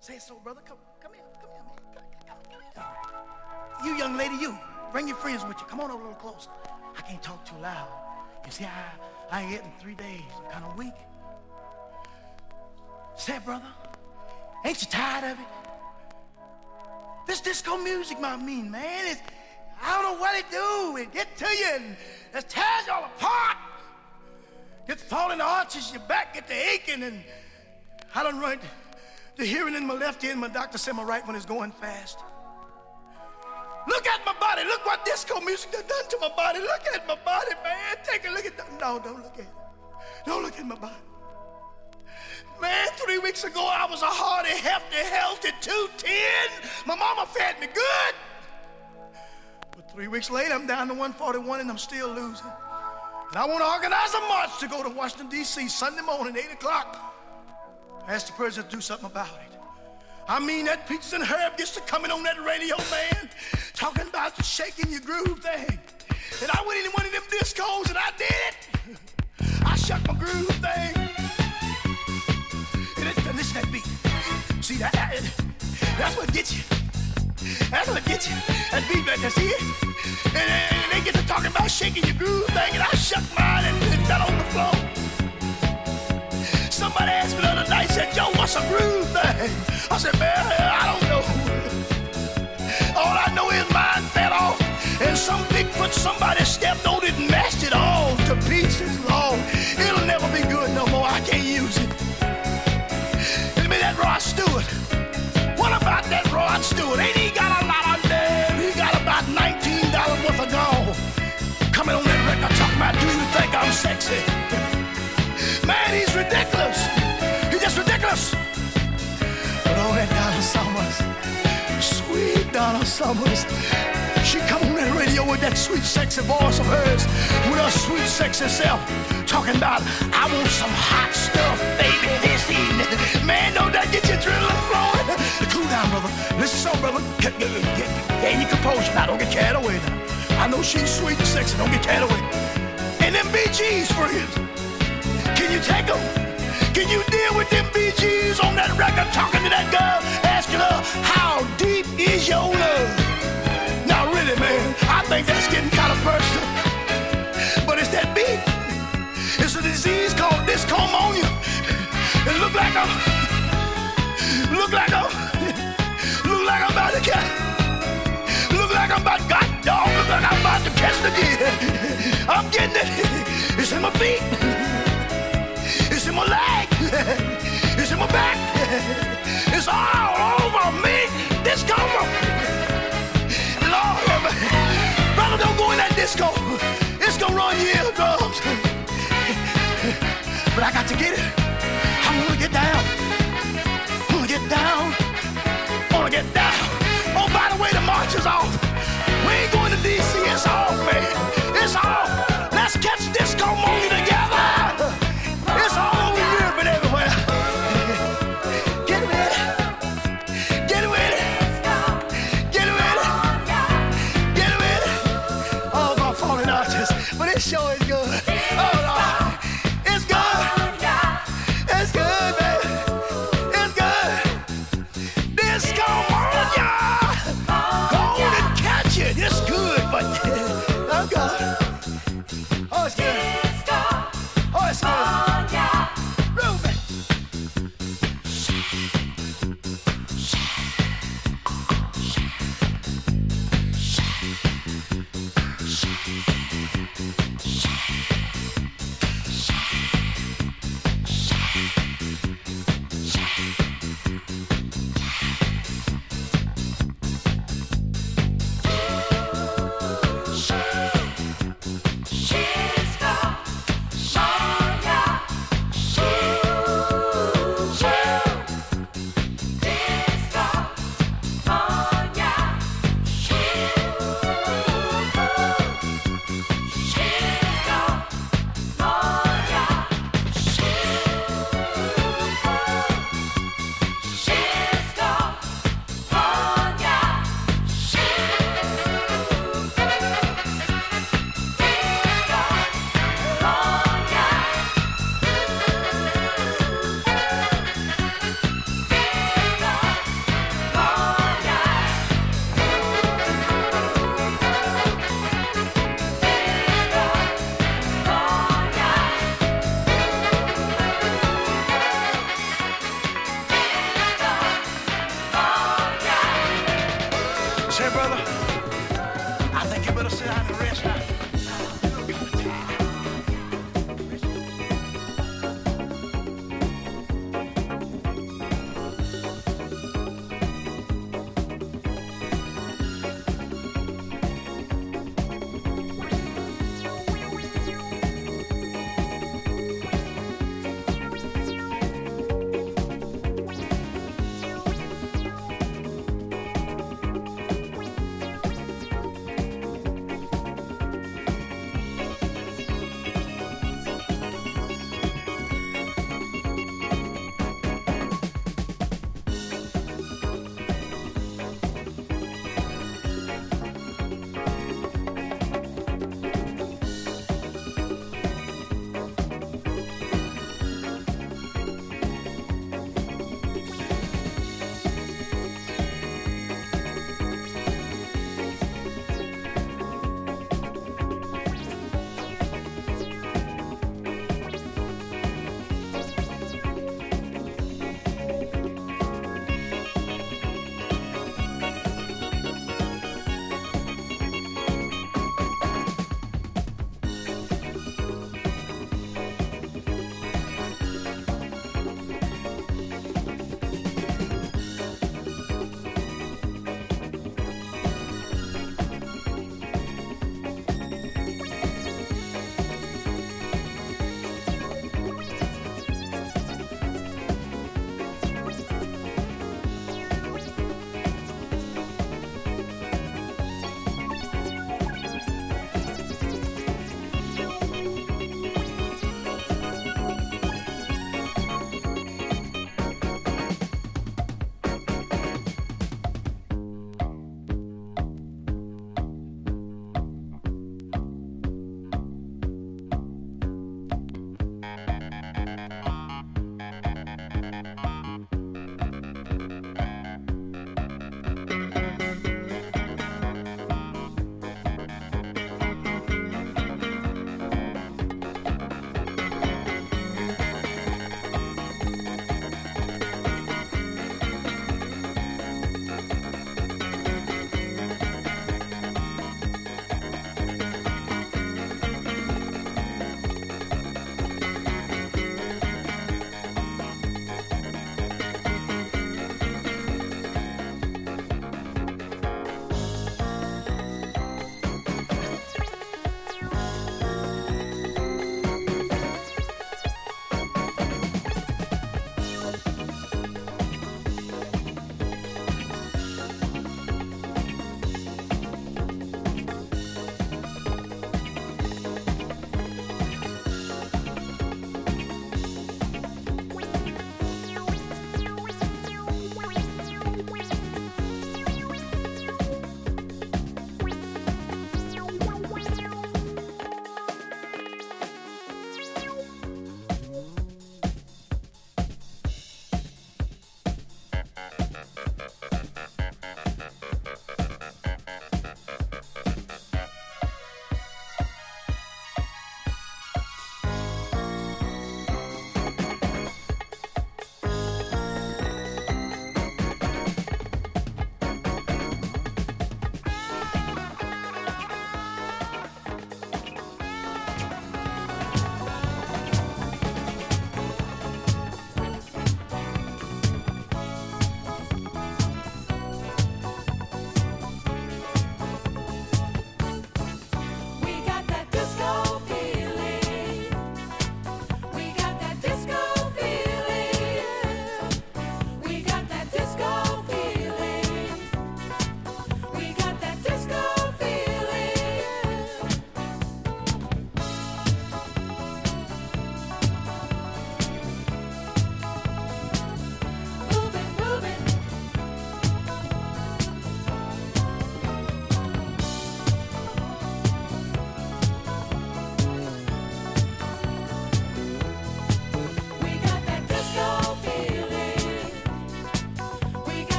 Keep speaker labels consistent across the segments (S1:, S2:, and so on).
S1: Say so, brother. Come, come here. Come here, man. Come, come, come here. You young lady, you. Bring your friends with you. Come on over a little closer. I can't talk too loud. You see, I, I ain't eating three days. I'm kind of weak. Say, brother, ain't you tired of it? This disco music, my mean man, is I don't know what it do. It get to you and it tears you all apart. Get falling arches, your back get aching, and I don't run the hearing in my left ear, and my doctor said my right one is going fast. Look at my body. Look what disco music done done to my body. Look at my body, man. Take a look at that. No, don't look at it. Don't look at my body. Man, three weeks ago I was a hearty, hefty, healthy 210. My mama fed me good. But three weeks later, I'm down to 141 and I'm still losing. And I want to organize a march to go to Washington, D.C. Sunday morning, 8 o'clock. Ask the president to do something about it. I mean, that Peaches and Herb gets to coming on that radio, man, talking about the shaking your groove thing. And I went in one of them discos and I did it. I shook my groove thing. And, it, and listen that beat. See that? that that's what gets you. That's what gets you. That beat right there, see it? And, and they get to talking about shaking your groove thing, and I shook mine and it fell on the floor. Somebody asked me the other night, said, Joe, what's a groove thing? I said, man, I don't know. All I know is mine fell off, and some Bigfoot, somebody stepped on it and mashed it all to pieces long. It'll never be good no more. I can't use it. Me that Rod Stewart. What about that Rod Stewart? Ain't he got a She come on that radio with that sweet, sexy voice of hers, with her sweet, sexy self, talking about, I want some hot stuff, baby, this evening. Man, don't that get your adrenaline flowing? Cool down, brother. Listen, brother. Get, get, get, gain your composure now. Don't get carried away now. I know she's sweet and sexy. Don't get carried away. And them Bee Gees, friends. Can you take them? Can you deal with them Bee Gees on that record talking to that girl, asking her, is your love? Now, really, man, I think that's getting kind of personal. But it's that beat. It's a disease called discomonia. It look like I'm, look like I'm, look like I'm about to catch, look like I'm about, God dog, look like I'm about to catch the deer. I'm getting it. It's in my feet. It's in my leg. It's in my back. It's all over me. Disco. Lord, brother, don't go in that disco. It's gonna run you eardrums. But I got to get it. I'm gonna get down. I'm gonna get down. I'm gonna get down. Oh, by the way, the march is off.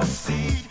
S1: I
S2: see.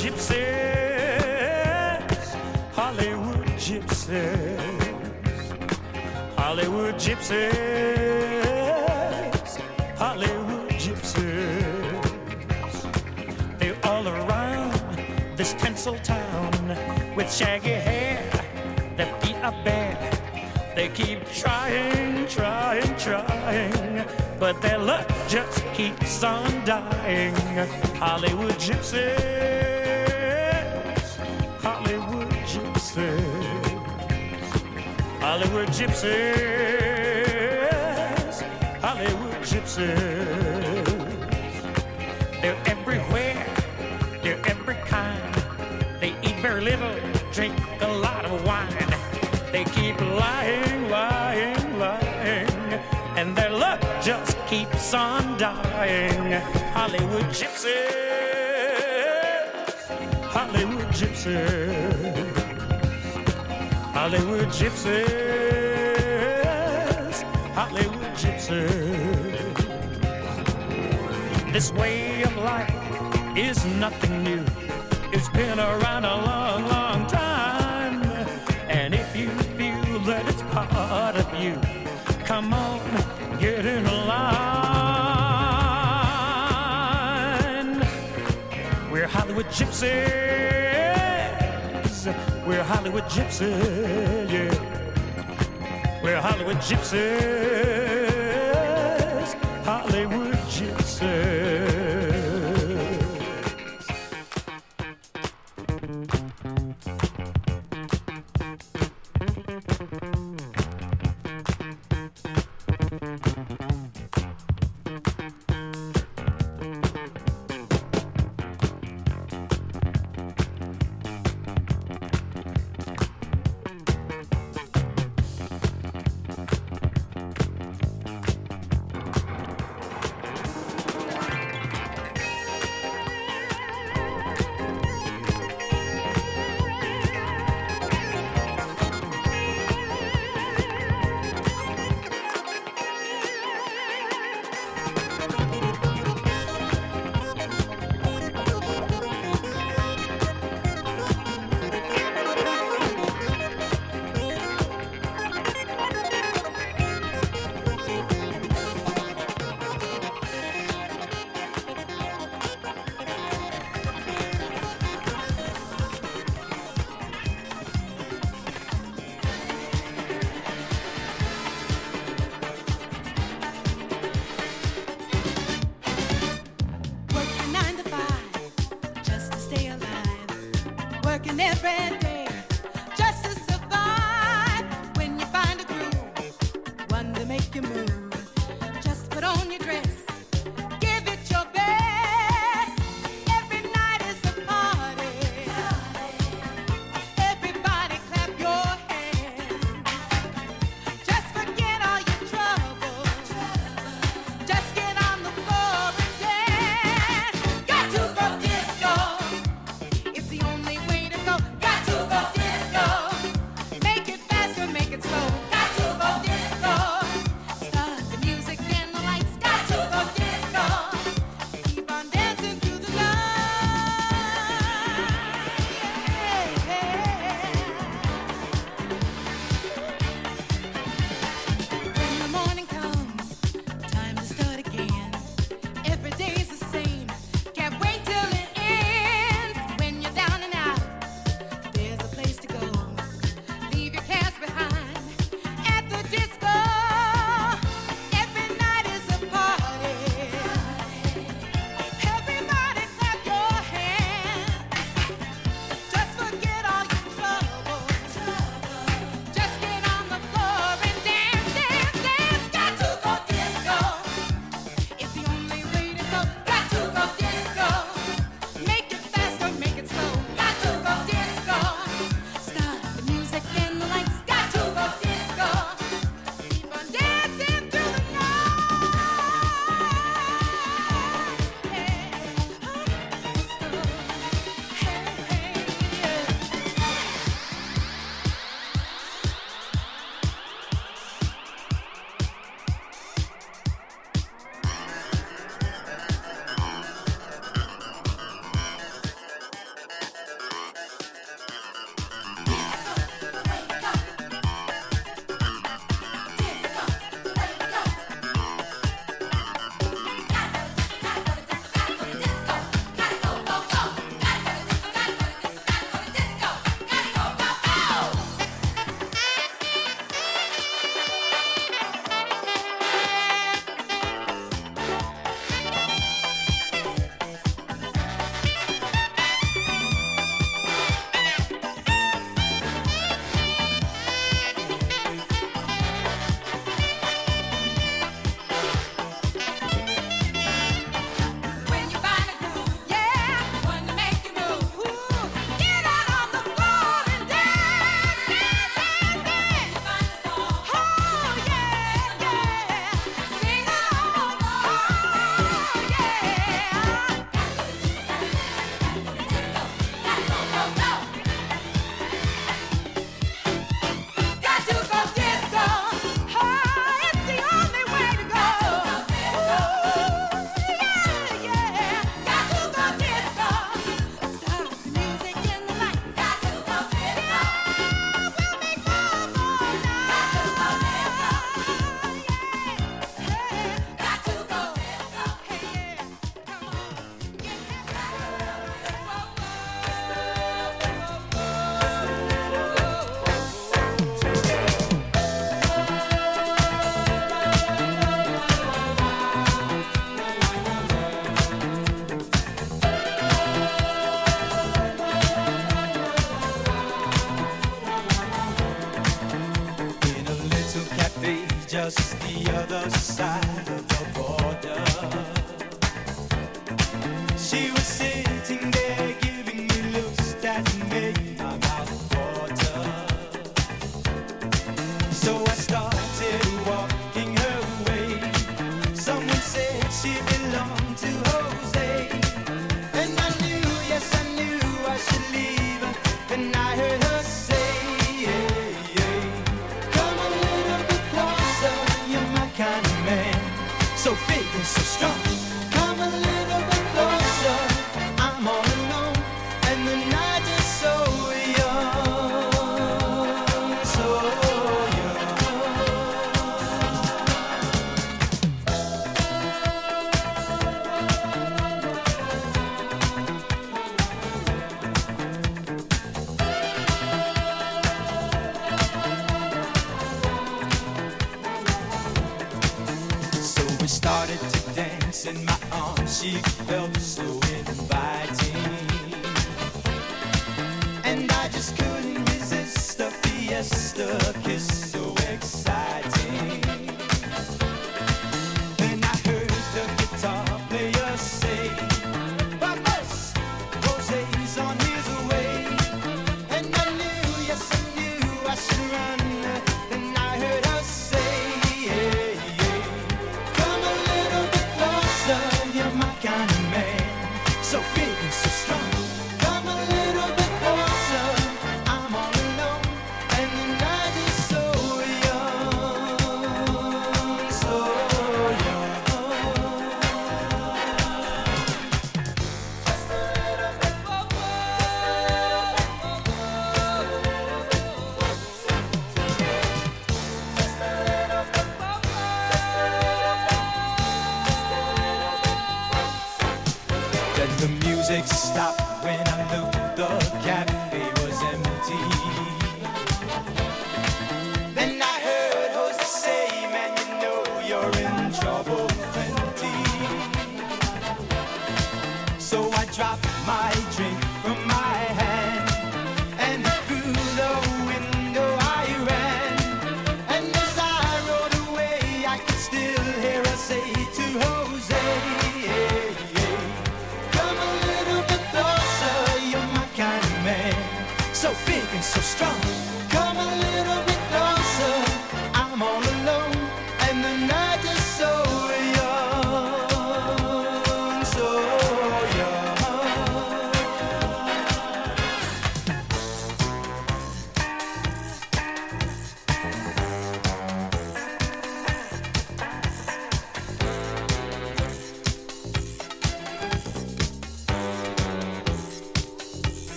S2: Gypsies, Hollywood gypsies, Hollywood gypsies, Hollywood gypsies. They're all around this tinsel town with shaggy hair, their feet are bare. They keep trying, trying, trying, but their luck just keeps on dying. Hollywood gypsies, Hollywood gypsies, Hollywood gypsies. They're everywhere, they're every kind. They eat very little, drink a lot of wine. They keep lying, lying, lying, and their luck just keeps on dying. Hollywood gypsies, Hollywood gypsies, Hollywood gypsies, Hollywood gypsies. This way of life is nothing new. It's been around a long, long time. And if you feel that it's part of you, come on, get in line. We're Hollywood gypsies. Hollywood gypsies, yeah. We're Hollywood gypsies. Hollywood gypsies.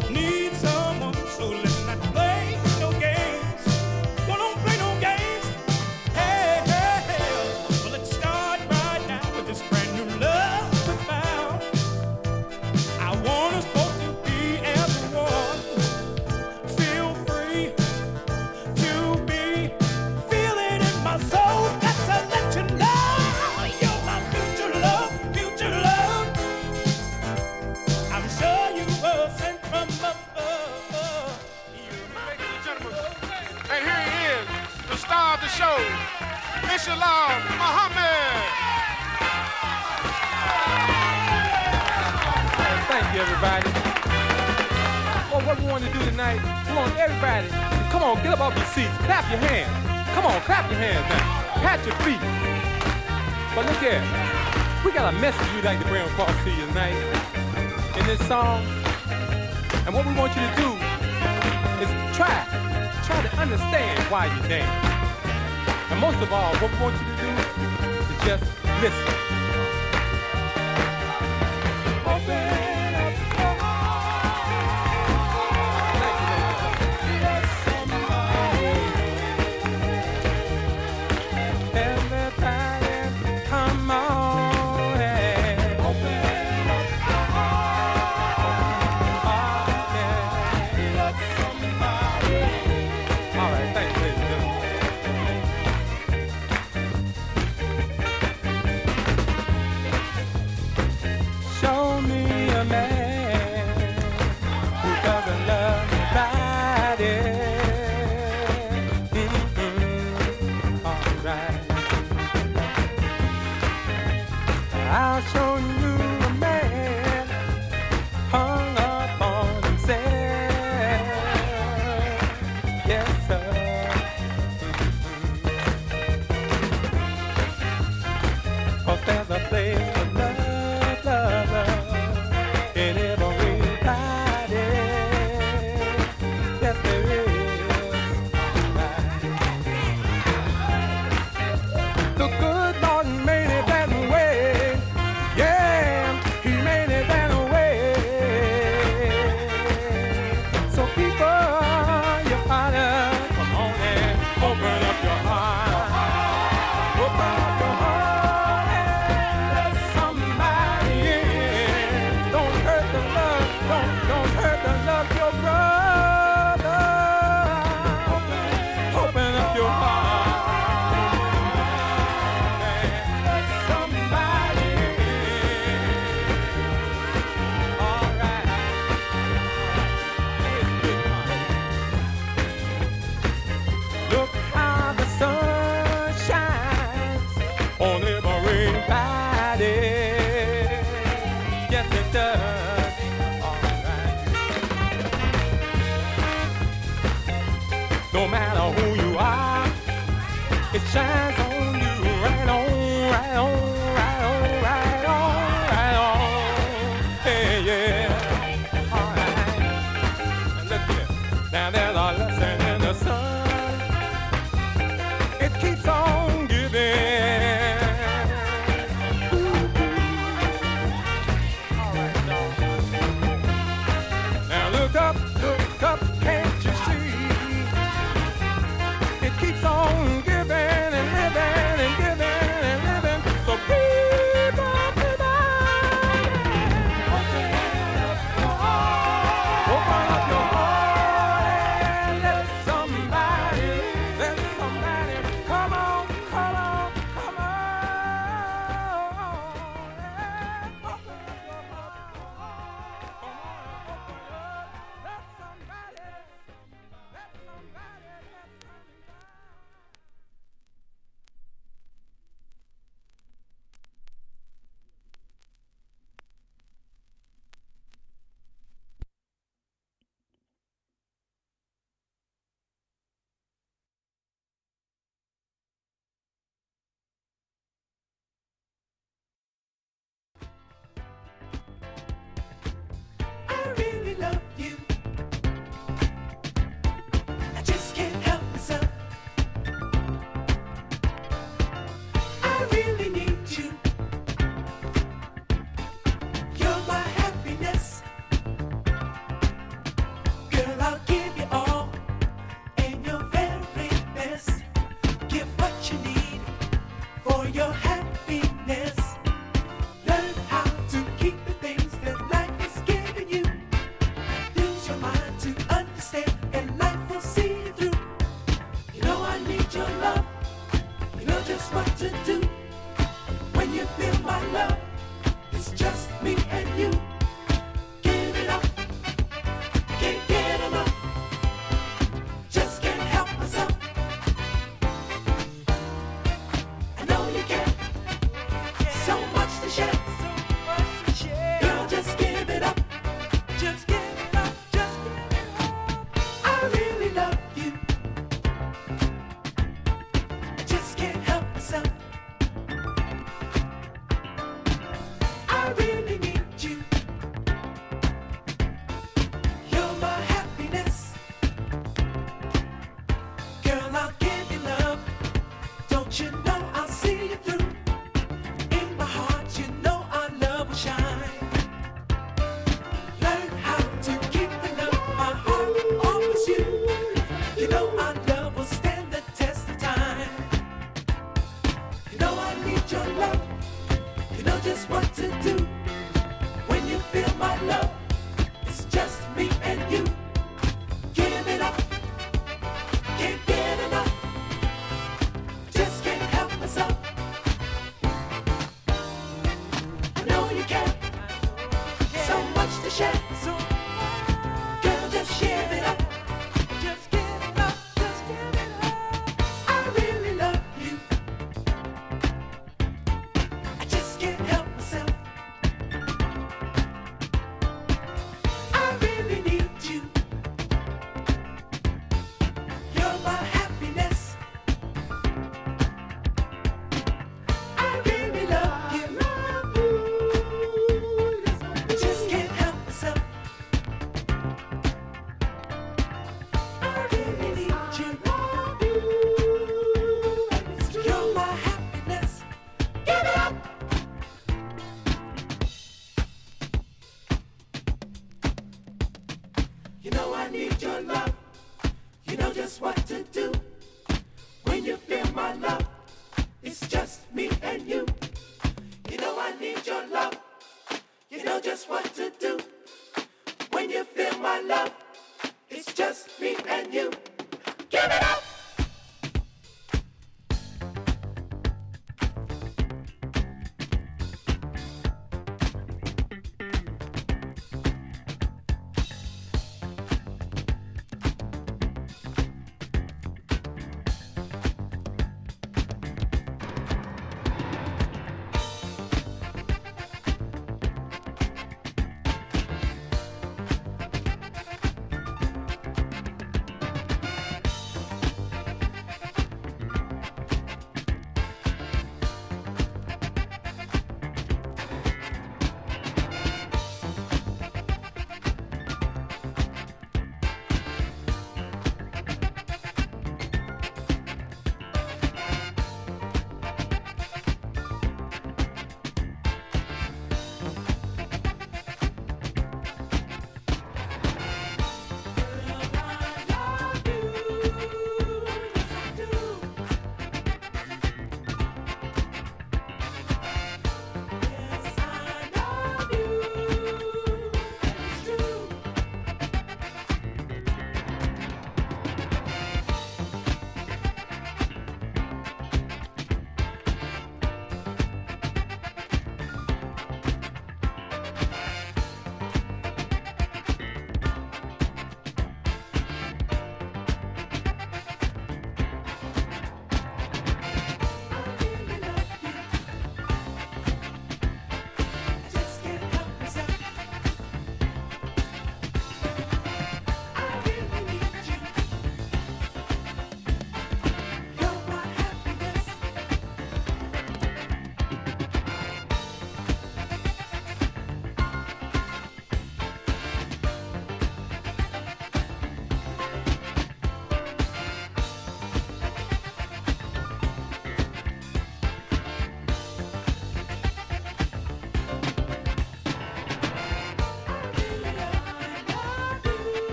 S3: matter